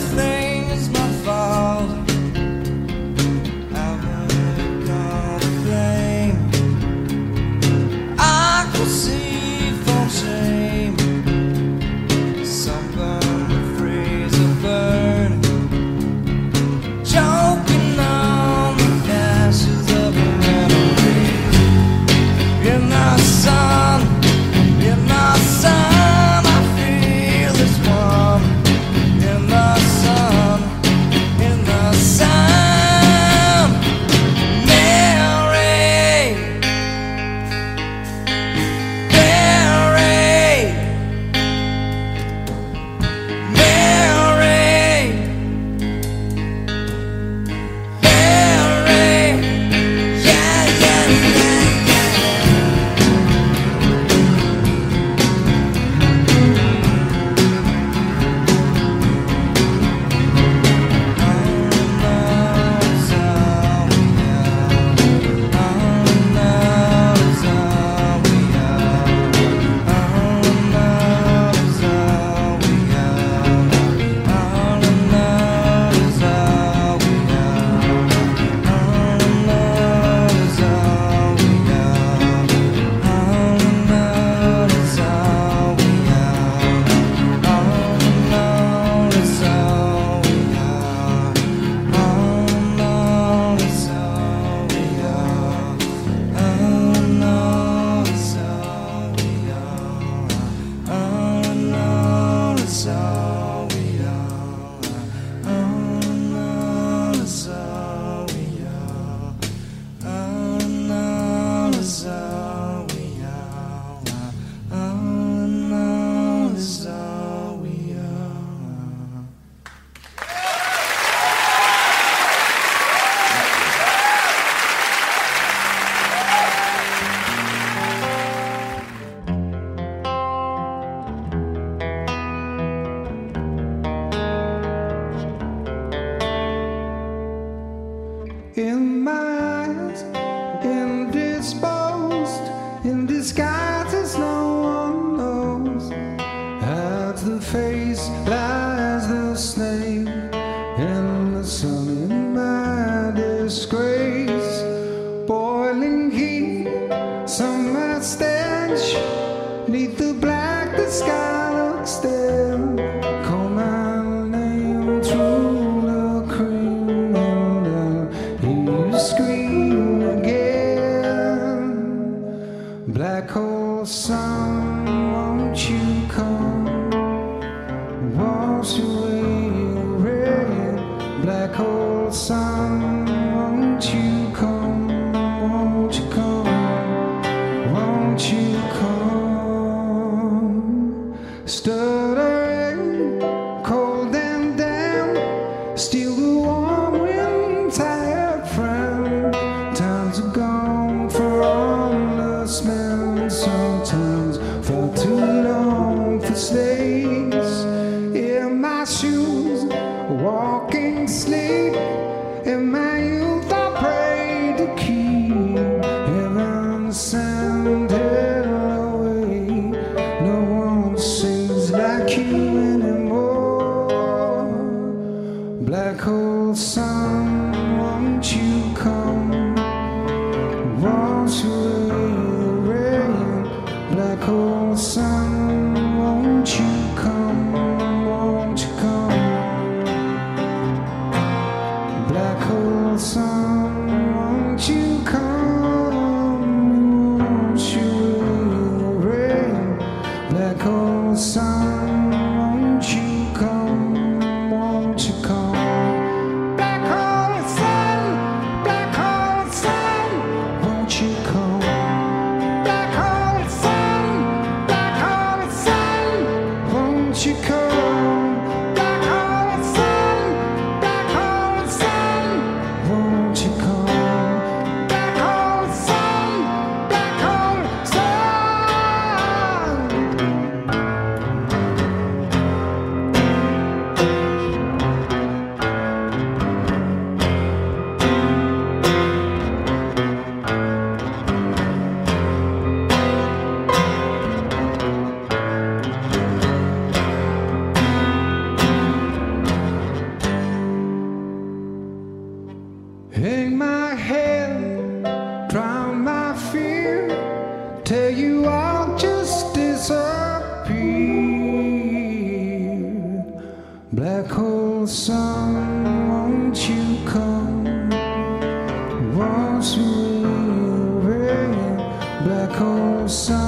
just es Stone sun. tell you I'll just disappear. Black hole sun, won't you come? Once we rain, black hole sun.